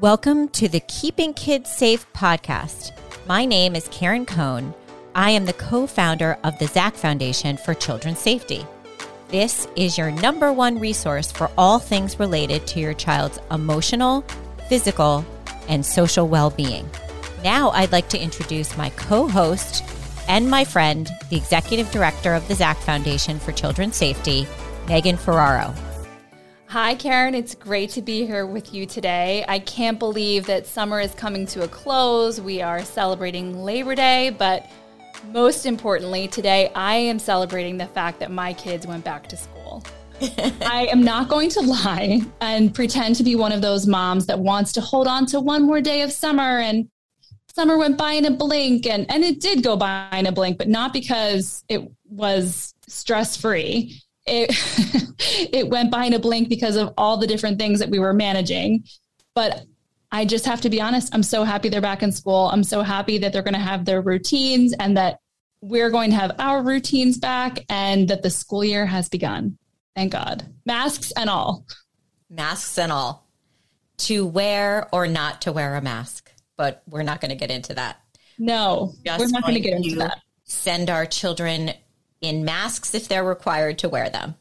Welcome to the Keeping Kids Safe podcast. My name is Karen Cohn. I am the co founder of the Zac Foundation for Children's Safety. This is your number one resource for all things related to your child's emotional, physical, and social well being. Now, I'd like to introduce my co host and my friend, the executive director of the Zac Foundation for Children's Safety, Megan Ferraro. Hi, Karen. It's great to be here with you today. I can't believe that summer is coming to a close. We are celebrating Labor Day, but most importantly, today I am celebrating the fact that my kids went back to school. I am not going to lie and pretend to be one of those moms that wants to hold on to one more day of summer and summer went by in a blink and and it did go by in a blink, but not because it was stress free. It it went by in a blink because of all the different things that we were managing. But I just have to be honest, I'm so happy they're back in school. I'm so happy that they're going to have their routines and that we're going to have our routines back and that the school year has begun. Thank God. Masks and all. Masks and all. To wear or not to wear a mask, but we're not going to get into that. No, we're not going to get into that. Send our children in masks if they're required to wear them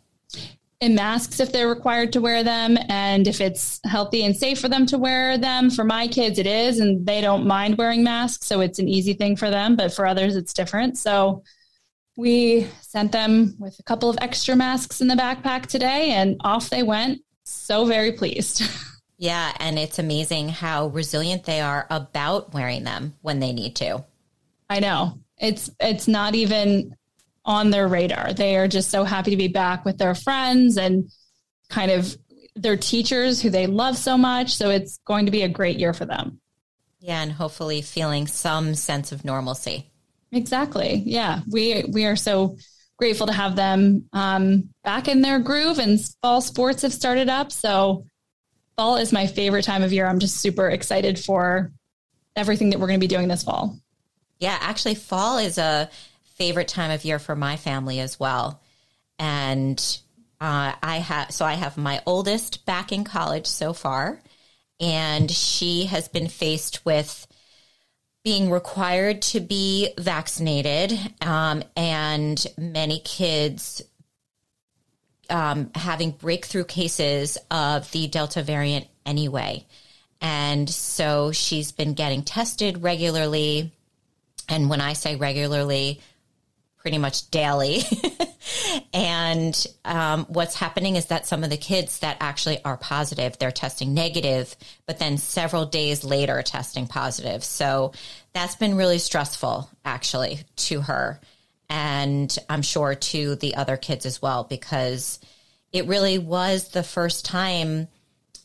in masks if they're required to wear them and if it's healthy and safe for them to wear them. For my kids, it is, and they don't mind wearing masks. So it's an easy thing for them, but for others, it's different. So we sent them with a couple of extra masks in the backpack today, and off they went. So very pleased. Yeah, and it's amazing how resilient they are about wearing them when they need to. I know. It's it's not even on their radar. They are just so happy to be back with their friends and kind of their teachers who they love so much. So it's going to be a great year for them. Yeah, and hopefully feeling some sense of normalcy. Exactly. Yeah, we we are so grateful to have them um, back in their groove, and fall sports have started up. So fall is my favorite time of year. I'm just super excited for everything that we're going to be doing this fall. Yeah, actually, fall is a favorite time of year for my family as well. And uh, I have, so I have my oldest back in college so far, and she has been faced with being required to be vaccinated, um, and many kids um, having breakthrough cases of the Delta variant anyway. And so she's been getting tested regularly. And when I say regularly, pretty much daily. and um, what's happening is that some of the kids that actually are positive, they're testing negative, but then several days later testing positive. So that's been really stressful, actually, to her. And I'm sure to the other kids as well, because it really was the first time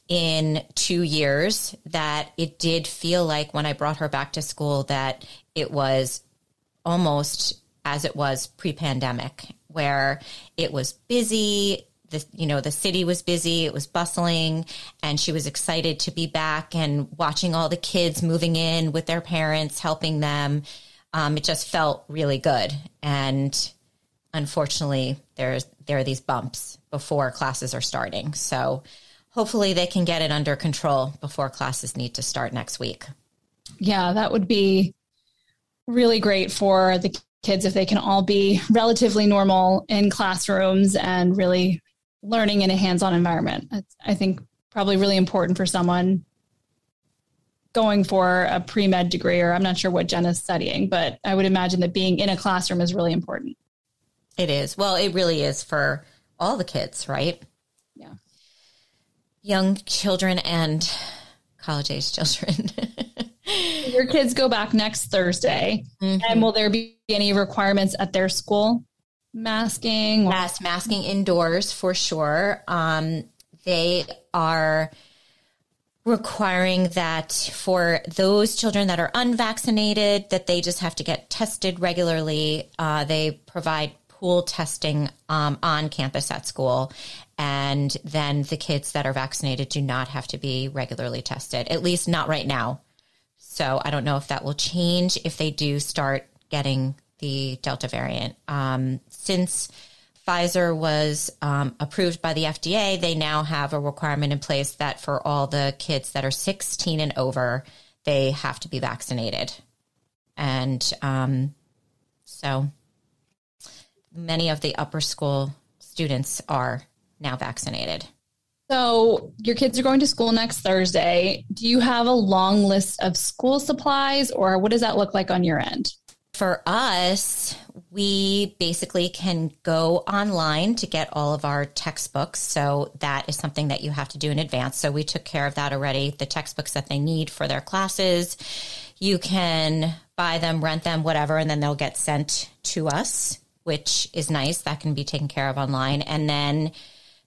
in two years that it did feel like when I brought her back to school that it was almost as it was pre-pandemic where it was busy the you know the city was busy it was bustling and she was excited to be back and watching all the kids moving in with their parents helping them. Um, it just felt really good. And unfortunately there's there are these bumps before classes are starting. So hopefully they can get it under control before classes need to start next week. Yeah that would be really great for the kids if they can all be relatively normal in classrooms and really learning in a hands-on environment. I think probably really important for someone going for a pre-med degree or I'm not sure what Jen is studying, but I would imagine that being in a classroom is really important. It is. Well, it really is for all the kids, right? Yeah. Young children and college age children. Your kids go back next Thursday. Mm-hmm. And will there be any requirements at their school? Masking? Yes, masking indoors for sure. Um, they are requiring that for those children that are unvaccinated that they just have to get tested regularly uh, they provide pool testing um, on campus at school and then the kids that are vaccinated do not have to be regularly tested at least not right now so I don't know if that will change if they do start getting the Delta variant. Um, since Pfizer was um, approved by the FDA, they now have a requirement in place that for all the kids that are 16 and over, they have to be vaccinated. And um, so many of the upper school students are now vaccinated. So, your kids are going to school next Thursday. Do you have a long list of school supplies, or what does that look like on your end? For us, we basically can go online to get all of our textbooks. So that is something that you have to do in advance. So we took care of that already. The textbooks that they need for their classes, you can buy them, rent them, whatever, and then they'll get sent to us, which is nice. That can be taken care of online. And then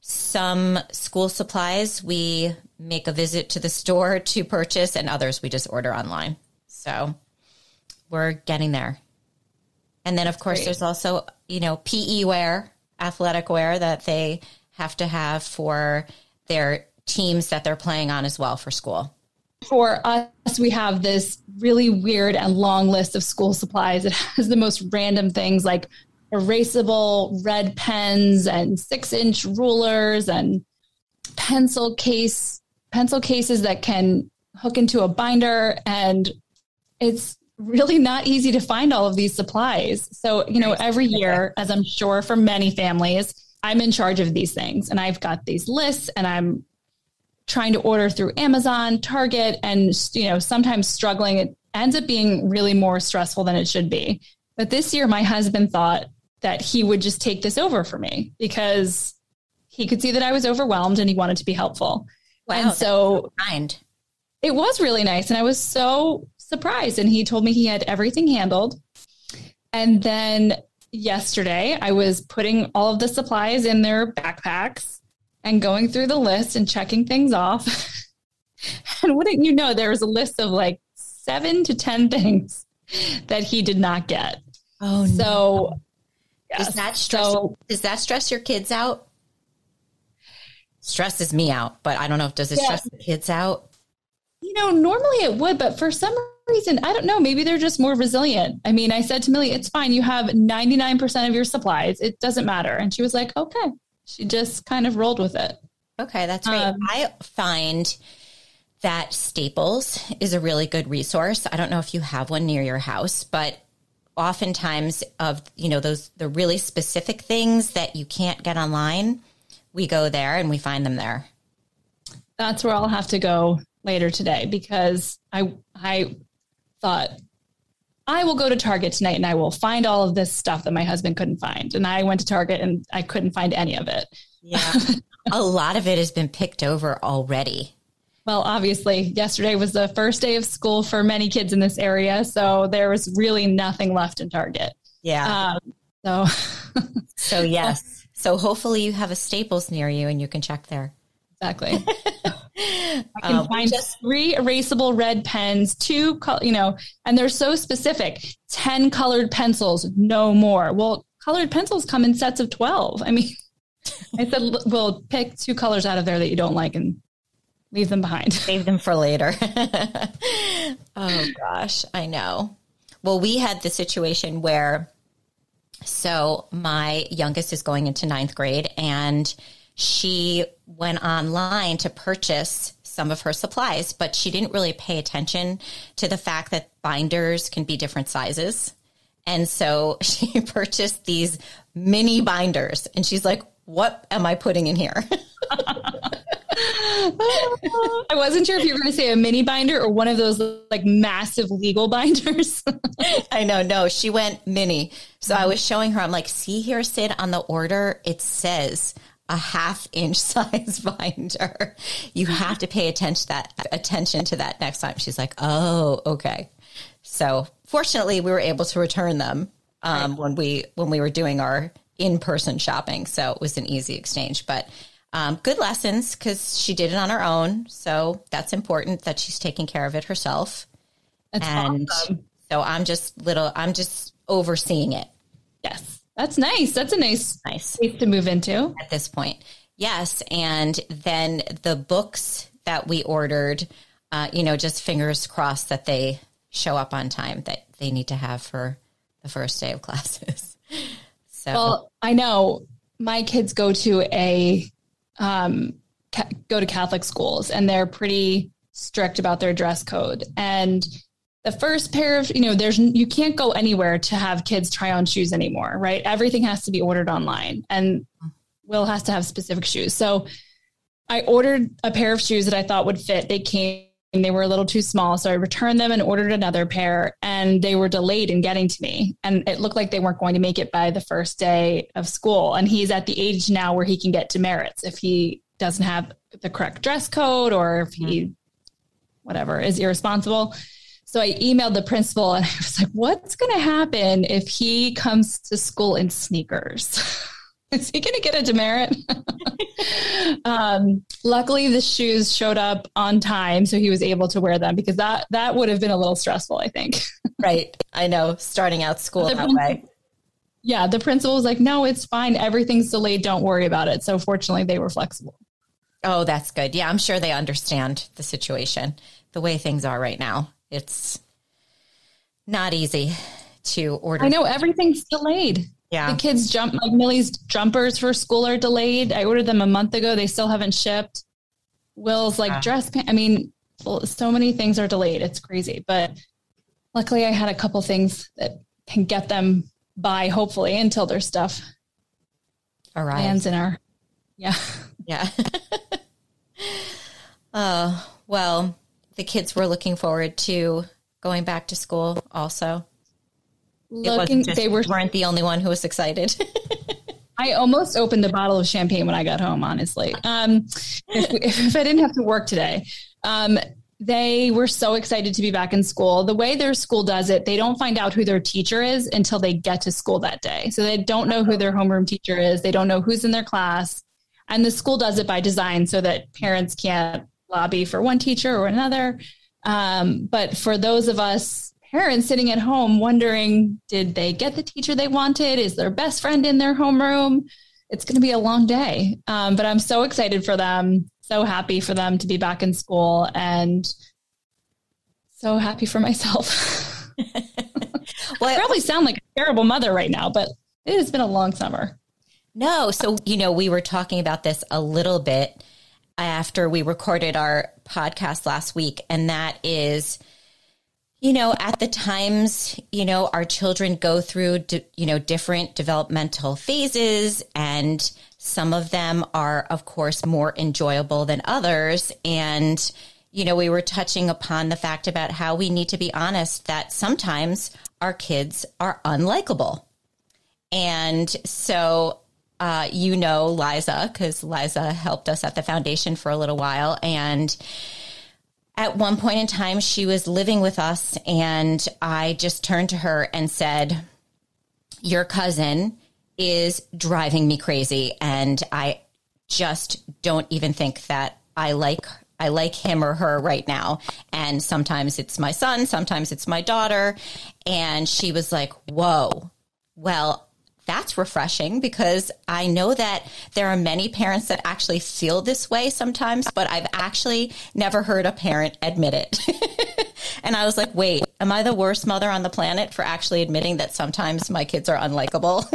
some school supplies we make a visit to the store to purchase, and others we just order online. So we're getting there. And then, of course, Great. there's also, you know, PE wear, athletic wear that they have to have for their teams that they're playing on as well for school. For us, we have this really weird and long list of school supplies. It has the most random things like erasable red pens and six inch rulers and pencil case pencil cases that can hook into a binder. And it's really not easy to find all of these supplies. So you know every year as i'm sure for many families i'm in charge of these things. And i've got these lists and i'm trying to order through amazon target and you know sometimes struggling. It ends up being really more stressful than it should be. But this year my husband thought that he would just take this over for me because he could see that I was overwhelmed and he wanted to be helpful. Wow, and so kind. It was really nice. And I was so surprised. And he told me he had everything handled. And then yesterday, I was putting all of the supplies in their backpacks and going through the list and checking things off. and wouldn't you know, there was a list of like seven to 10 things that he did not get. Oh, so no. Yes. Does that stress? So, does that stress your kids out? Stresses me out, but I don't know if does it yeah. stress the kids out. You know, normally it would, but for some reason, I don't know. Maybe they're just more resilient. I mean, I said to Millie, "It's fine. You have ninety nine percent of your supplies. It doesn't matter." And she was like, "Okay." She just kind of rolled with it. Okay, that's great. Um, I find that Staples is a really good resource. I don't know if you have one near your house, but oftentimes of you know those the really specific things that you can't get online we go there and we find them there. That's where i'll have to go later today because i i thought i will go to target tonight and i will find all of this stuff that my husband couldn't find. And i went to target and i couldn't find any of it. Yeah. A lot of it has been picked over already well, obviously, yesterday was the first day of school for many kids in this area, so there was really nothing left in Target. Yeah. Um, so, so yes. So hopefully you have a Staples near you and you can check there. Exactly. I can um, find just three erasable red pens, two, you know, and they're so specific. Ten colored pencils, no more. Well, colored pencils come in sets of twelve. I mean, I said, we'll pick two colors out of there that you don't like and leave them behind. Save them for later. oh gosh, I know. Well, we had the situation where so my youngest is going into ninth grade and she went online to purchase some of her supplies, but she didn't really pay attention to the fact that binders can be different sizes. And so she purchased these mini binders and she's like, what am I putting in here? I wasn't sure if you were going to say a mini binder or one of those like massive legal binders. I know. No, she went mini. So I was showing her, I'm like, see here, Sid, on the order, it says a half inch size binder. You have to pay attention to that attention to that next time. She's like, oh, okay. So fortunately, we were able to return them um, right. when we when we were doing our in person shopping. So it was an easy exchange. But um, good lessons because she did it on her own. So that's important that she's taking care of it herself. That's and awesome. so I'm just little, I'm just overseeing it. Yes. That's nice. That's a nice, nice place to move into at this point. Yes. And then the books that we ordered, uh, you know, just fingers crossed that they show up on time that they need to have for the first day of classes. So, well, I know my kids go to a um, ca- go to Catholic schools, and they're pretty strict about their dress code. And the first pair of you know, there's you can't go anywhere to have kids try on shoes anymore, right? Everything has to be ordered online, and Will has to have specific shoes. So I ordered a pair of shoes that I thought would fit. They came they were a little too small. So I returned them and ordered another pair, and they were delayed in getting to me. And it looked like they weren't going to make it by the first day of school. And he's at the age now where he can get demerits if he doesn't have the correct dress code or if he, mm-hmm. whatever, is irresponsible. So I emailed the principal and I was like, what's going to happen if he comes to school in sneakers? Is he going to get a demerit? um, luckily, the shoes showed up on time, so he was able to wear them because that that would have been a little stressful. I think. right. I know. Starting out school that way. Yeah, the principal was like, "No, it's fine. Everything's delayed. Don't worry about it." So fortunately, they were flexible. Oh, that's good. Yeah, I'm sure they understand the situation, the way things are right now. It's not easy to order. I know everything's delayed. Yeah. The kids jump like Millie's jumpers for school are delayed. I ordered them a month ago. They still haven't shipped. Will's like yeah. dress pants. I mean, so many things are delayed. It's crazy. But luckily I had a couple things that can get them by hopefully until their stuff arrives lands in our yeah. Yeah. uh well, the kids were looking forward to going back to school also looking just, they were weren't the only one who was excited. I almost opened a bottle of champagne when i got home honestly. Um, if, if, i didn't have to work today. Um, they were so excited to be back in school. The way their school does it they don't find out who their teacher is until they get to school that day. So they don't know who their homeroom teacher is. They don't know who's in their class. And the school does it by design so that parents can't lobby for one teacher or another. Um, but for those of us parents sitting at home wondering did they get the teacher they wanted? Is their best friend in their homeroom? It's going to be a long day. Um, but I'm so excited for them, so happy for them to be back in school, and so happy for myself. well, I probably sound like a terrible mother right now, but it has been a long summer. No, so you know, we were talking about this a little bit after we recorded our podcast last week, and that is you know, at the times, you know, our children go through, you know, different developmental phases, and some of them are, of course, more enjoyable than others. And, you know, we were touching upon the fact about how we need to be honest that sometimes our kids are unlikable. And so, uh, you know, Liza, because Liza helped us at the foundation for a little while. And, at one point in time, she was living with us, and I just turned to her and said, Your cousin is driving me crazy, and I just don't even think that I like I like him or her right now. And sometimes it's my son, sometimes it's my daughter. And she was like, Whoa, well, that's refreshing because I know that there are many parents that actually feel this way sometimes, but I've actually never heard a parent admit it. and I was like, wait, am I the worst mother on the planet for actually admitting that sometimes my kids are unlikable?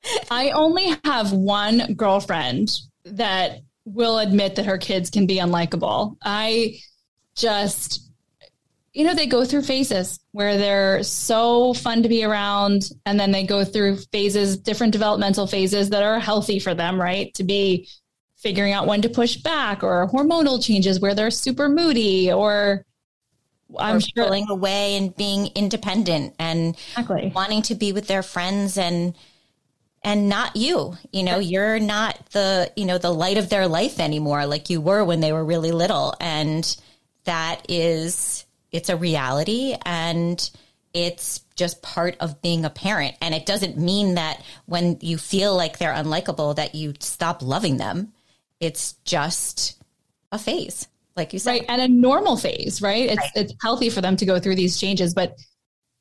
I only have one girlfriend that will admit that her kids can be unlikable. I just you know, they go through phases where they're so fun to be around. And then they go through phases, different developmental phases that are healthy for them, right? To be figuring out when to push back or hormonal changes where they're super moody or I'm or sure pulling away and being independent and exactly. wanting to be with their friends and and not you you know you're not the you know the light of their life anymore like you were when they were really little and that is it's a reality and it's just part of being a parent. And it doesn't mean that when you feel like they're unlikable that you stop loving them. It's just a phase, like you said. Right. And a normal phase, right? It's right. it's healthy for them to go through these changes, but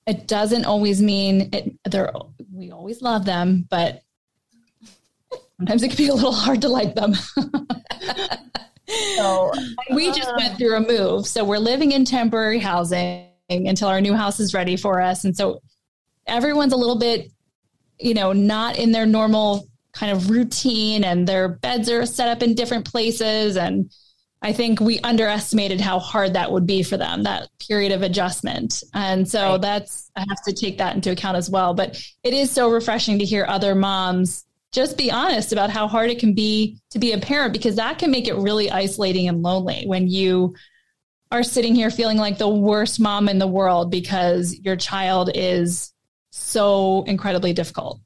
it doesn't always mean it they're we always love them, but sometimes it can be a little hard to like them. So we just went through a move. So we're living in temporary housing until our new house is ready for us. And so everyone's a little bit, you know, not in their normal kind of routine and their beds are set up in different places. And I think we underestimated how hard that would be for them, that period of adjustment. And so right. that's, I have to take that into account as well. But it is so refreshing to hear other moms just be honest about how hard it can be to be a parent because that can make it really isolating and lonely when you are sitting here feeling like the worst mom in the world because your child is so incredibly difficult.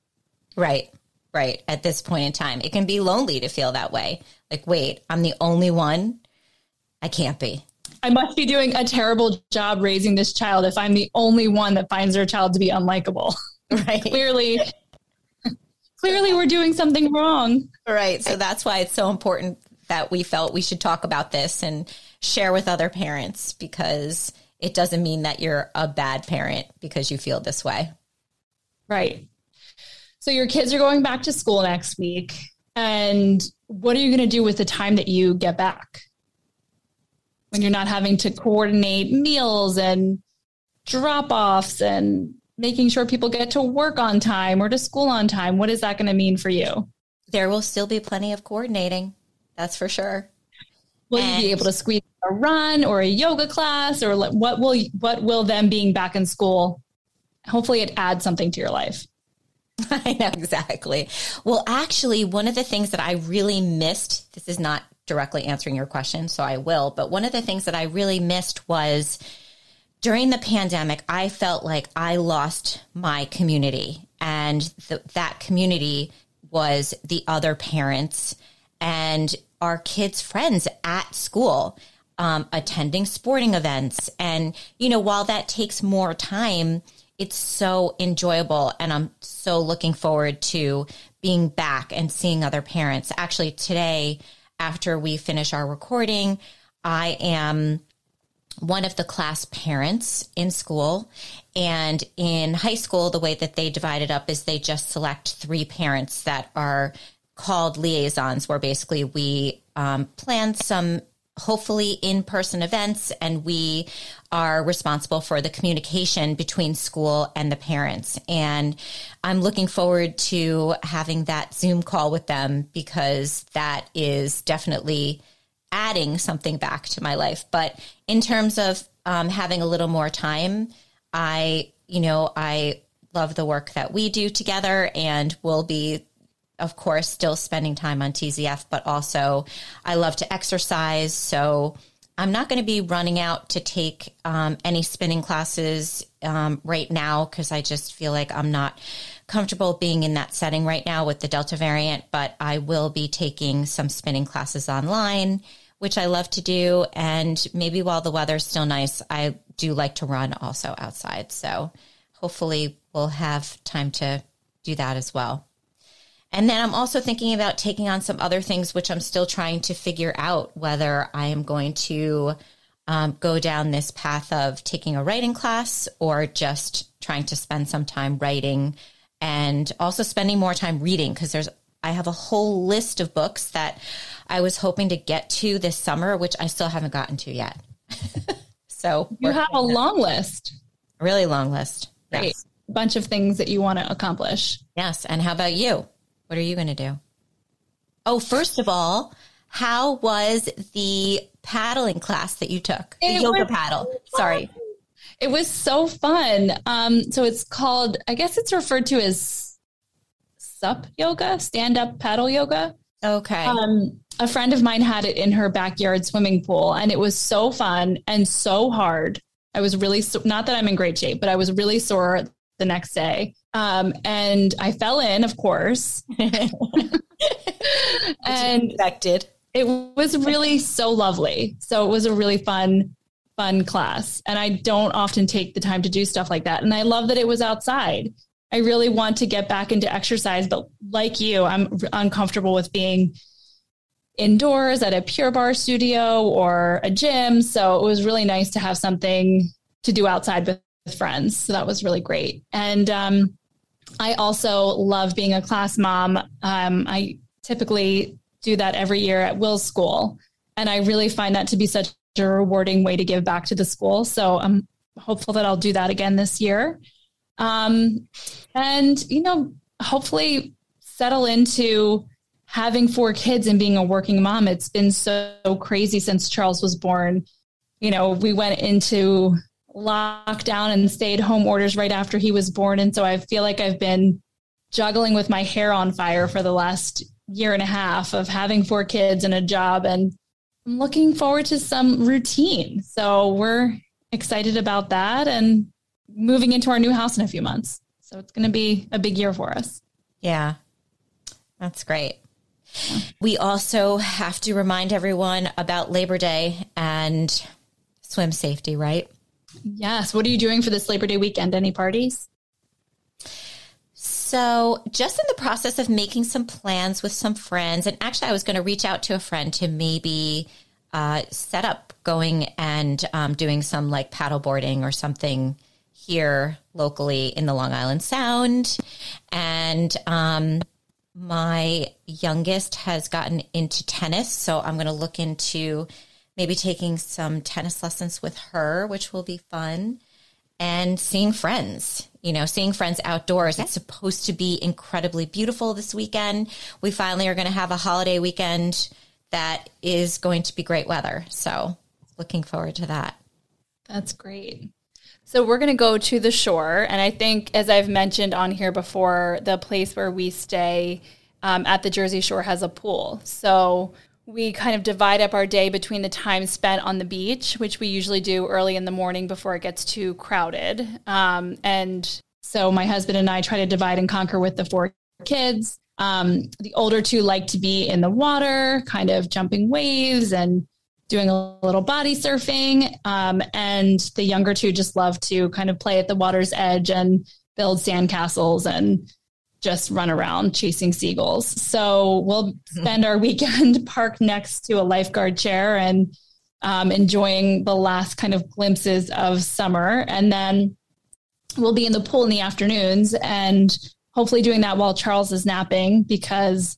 Right. Right. At this point in time, it can be lonely to feel that way. Like, wait, I'm the only one. I can't be. I must be doing a terrible job raising this child if I'm the only one that finds their child to be unlikable. Right. clearly, clearly we're doing something wrong. Right. So that's why it's so important that we felt we should talk about this and share with other parents because it doesn't mean that you're a bad parent because you feel this way. Right. So your kids are going back to school next week. And what are you going to do with the time that you get back? When you're not having to coordinate meals and drop offs and making sure people get to work on time or to school on time, what is that going to mean for you? There will still be plenty of coordinating. That's for sure. Will and- you be able to squeeze a run or a yoga class or what will what will them being back in school hopefully it adds something to your life I know exactly. Well, actually, one of the things that I really missed, this is not directly answering your question, so I will, but one of the things that I really missed was during the pandemic, I felt like I lost my community. And that community was the other parents and our kids' friends at school. Um, attending sporting events. And, you know, while that takes more time, it's so enjoyable and I'm so looking forward to being back and seeing other parents. Actually, today, after we finish our recording, I am one of the class parents in school. And in high school, the way that they divide it up is they just select three parents that are called liaisons, where basically we um, plan some hopefully in person events, and we are responsible for the communication between school and the parents. And I'm looking forward to having that Zoom call with them because that is definitely adding something back to my life. But in terms of um, having a little more time, I, you know, I love the work that we do together and we'll be of course, still spending time on TZF, but also I love to exercise. So I'm not going to be running out to take um, any spinning classes um, right now because I just feel like I'm not comfortable being in that setting right now with the Delta variant, but I will be taking some spinning classes online, which I love to do. And maybe while the weather's still nice, I do like to run also outside. So hopefully we'll have time to do that as well. And then I'm also thinking about taking on some other things, which I'm still trying to figure out whether I am going to um, go down this path of taking a writing class or just trying to spend some time writing and also spending more time reading because there's I have a whole list of books that I was hoping to get to this summer, which I still haven't gotten to yet. so you have a long list, a really long list. Yes. A bunch of things that you want to accomplish. Yes. And how about you? What are you going to do? Oh, first of all, how was the paddling class that you took? The it yoga paddle. Sorry. It was so fun. Um, so it's called, I guess it's referred to as SUP yoga, stand up paddle yoga. Okay. Um, a friend of mine had it in her backyard swimming pool, and it was so fun and so hard. I was really, not that I'm in great shape, but I was really sore the next day. Um, and I fell in, of course. and expected. It was really so lovely. So it was a really fun, fun class. And I don't often take the time to do stuff like that. And I love that it was outside. I really want to get back into exercise, but like you, I'm uncomfortable with being indoors at a Pure Barre studio or a gym. So it was really nice to have something to do outside with friends. So that was really great. And um, I also love being a class mom. Um, I typically do that every year at Will's school. And I really find that to be such a rewarding way to give back to the school. So I'm hopeful that I'll do that again this year. Um, and, you know, hopefully settle into having four kids and being a working mom. It's been so crazy since Charles was born. You know, we went into lockdown and stayed home orders right after he was born. And so I feel like I've been juggling with my hair on fire for the last year and a half of having four kids and a job. And I'm looking forward to some routine. So we're excited about that and moving into our new house in a few months. So it's going to be a big year for us. Yeah, that's great. We also have to remind everyone about Labor Day and swim safety, right? Yes. What are you doing for this Labor Day weekend? Any parties? So, just in the process of making some plans with some friends, and actually, I was going to reach out to a friend to maybe uh, set up going and um, doing some like paddleboarding or something here locally in the Long Island Sound. And um, my youngest has gotten into tennis, so I'm going to look into maybe taking some tennis lessons with her, which will be fun, and seeing friends. You know, seeing friends outdoors. It's supposed to be incredibly beautiful this weekend. We finally are going to have a holiday weekend that is going to be great weather. So, looking forward to that. That's great. So we're going to go to the shore. And I think, as I've mentioned on here before, the place where we stay um, at the Jersey Shore has a pool. So we kind of divide up our day between the time spent on the beach, which we usually do early in the morning before it gets too crowded. Um, and so my husband and I try to divide and conquer with the four kids. Um, the older two like to be in the water, kind of jumping waves and doing a little body surfing. Um, and the younger two just love to kind of play at the water's edge and build sandcastles and just run around chasing seagulls. So we'll spend our weekend parked next to a lifeguard chair and um, enjoying the last kind of glimpses of summer. And then we'll be in the pool in the afternoons and hopefully doing that while Charles is napping because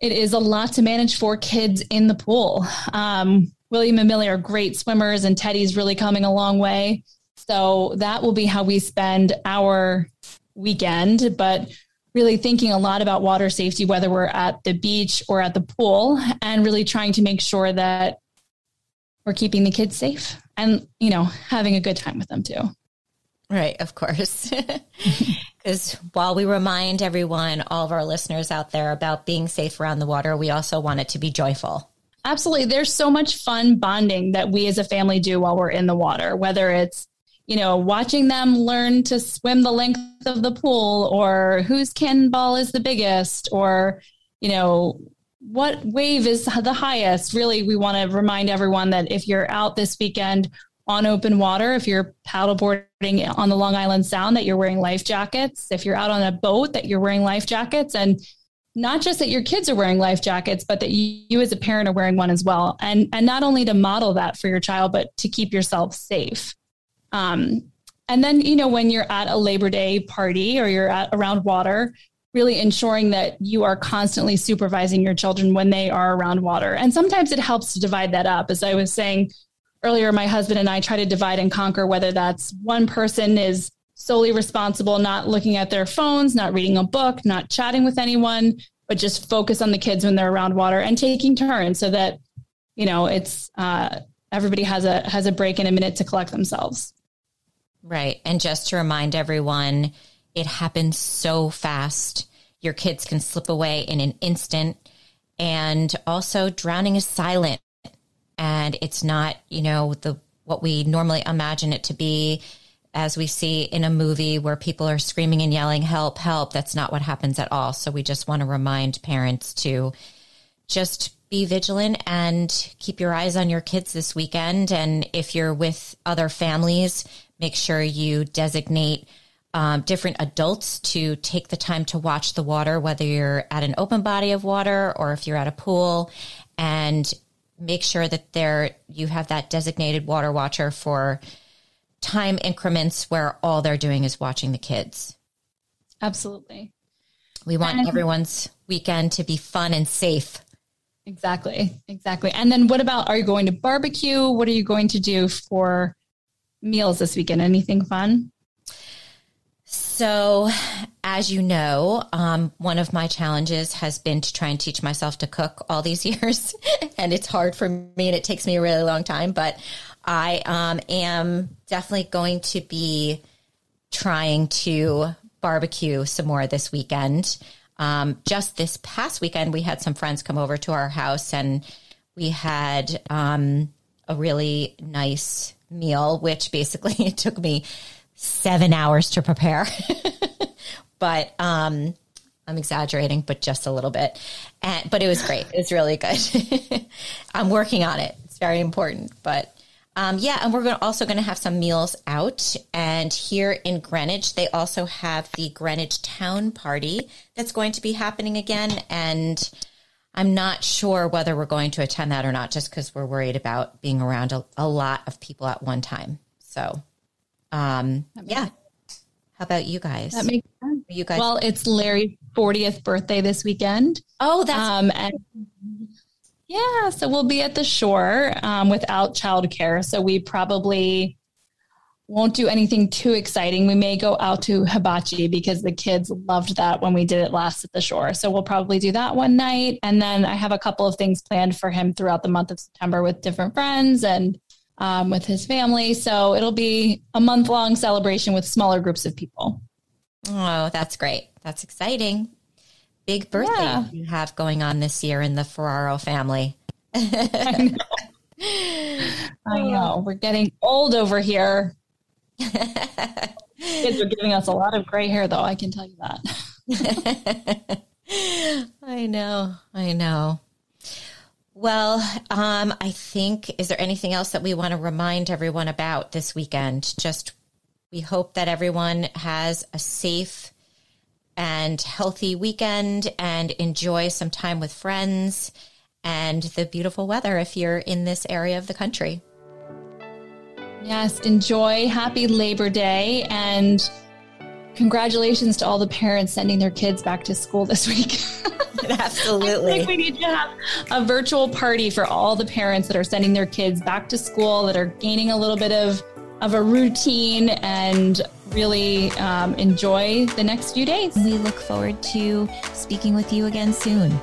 it is a lot to manage for kids in the pool. Um, William and Millie are great swimmers, and Teddy's really coming a long way. So that will be how we spend our weekend. But really thinking a lot about water safety, whether we're at the beach or at the pool, and really trying to make sure that we're keeping the kids safe and, you know, having a good time with them too. Right, of course. Because while we remind everyone, all of our listeners out there about being safe around the water, we also want it to be joyful. Absolutely. There's so much fun bonding that we as a family do while we're in the water, whether it's, you know, watching them learn to swim the length of the pool or whose cannonball is the biggest or, you know, what wave is the highest. Really, we want to remind everyone that if you're out this weekend on open water, if you're paddleboarding on the Long Island Sound, that you're wearing life jackets. If you're out on a boat, that you're wearing life jackets. And not just that your kids are wearing life jackets, but that you, you as a parent are wearing one as well. And, and not only to model that for your child, but to keep yourself safe. Um, and then, you know, when you're at a Labor Day party or you're at around water, really ensuring that you are constantly supervising your children when they are around water. And sometimes it helps to divide that up. As I was saying, earlier, my husband and I try to divide and conquer whether that's one person is solely responsible, not looking at their phones, not reading a book, not chatting with anyone, but just focus on the kids when they're around water and taking turns so that, you know, it's uh, everybody has a has a break and a minute to collect themselves. Right. And just to remind everyone, it happens so fast. Your kids can slip away in an instant. And also drowning is silent and it's not, you know, the what we normally imagine it to be as we see in a movie where people are screaming and yelling help help that's not what happens at all. So we just want to remind parents to just be vigilant and keep your eyes on your kids this weekend. And if you're with other families make sure you designate um, different adults to take the time to watch the water whether you're at an open body of water or if you're at a pool. And make sure that there you have that designated water watcher for time increments where all they're doing is watching the kids. Absolutely. We want and everyone's weekend to be fun and safe. Exactly. Exactly. And then what about are you going to barbecue? What are you going to do for meals this weekend? Anything fun? So, as you know, um, one of my challenges has been to try and teach myself to cook all these years. and it's hard for me and it takes me a really long time. But I um, am definitely going to be trying to barbecue some more this weekend. Um, just this past weekend, we had some friends come over to our house and we had um, a really nice meal, which basically it took me seven hours to prepare. but um, I'm exaggerating, but just a little bit. And, but it was great. It was really good. I'm working on it. It's very important. But um, yeah, and we're also going to have some meals out. And here in Greenwich, they also have the Greenwich Town Party that's going to be happening again. And I'm not sure whether we're going to attend that or not, just because we're worried about being around a, a, lot of people at one time. So, um, yeah. How about you guys? That makes sense. You guys? Well, it's Larry's 40th birthday this weekend. Oh, that's um, and yeah. So we'll be at the shore um, without childcare. So we probably won't do anything too exciting. We may go out to hibachi because the kids loved that when we did it last at the shore. So we'll probably do that one night. And then I have a couple of things planned for him throughout the month of September with different friends and um, with his family. So it'll be a month long celebration with smaller groups of people. Oh, that's great. That's exciting. Big birthday yeah. you have going on this year in the Ferraro family. I, know. I know. We're getting old over here. Kids are giving us a lot of gray hair, though. I can tell you that. I know. I know. Well, um, I think, is there anything else that we want to remind everyone about this weekend? Just we hope that everyone has a safe and healthy weekend and enjoy some time with friends and the beautiful weather if you're in this area of the country. Yes, enjoy. Happy Labor Day and congratulations to all the parents sending their kids back to school this week. Absolutely. I think we need to have a virtual party for all the parents that are sending their kids back to school, that are gaining a little bit of, of a routine and really um, enjoy the next few days. We look forward to speaking with you again soon.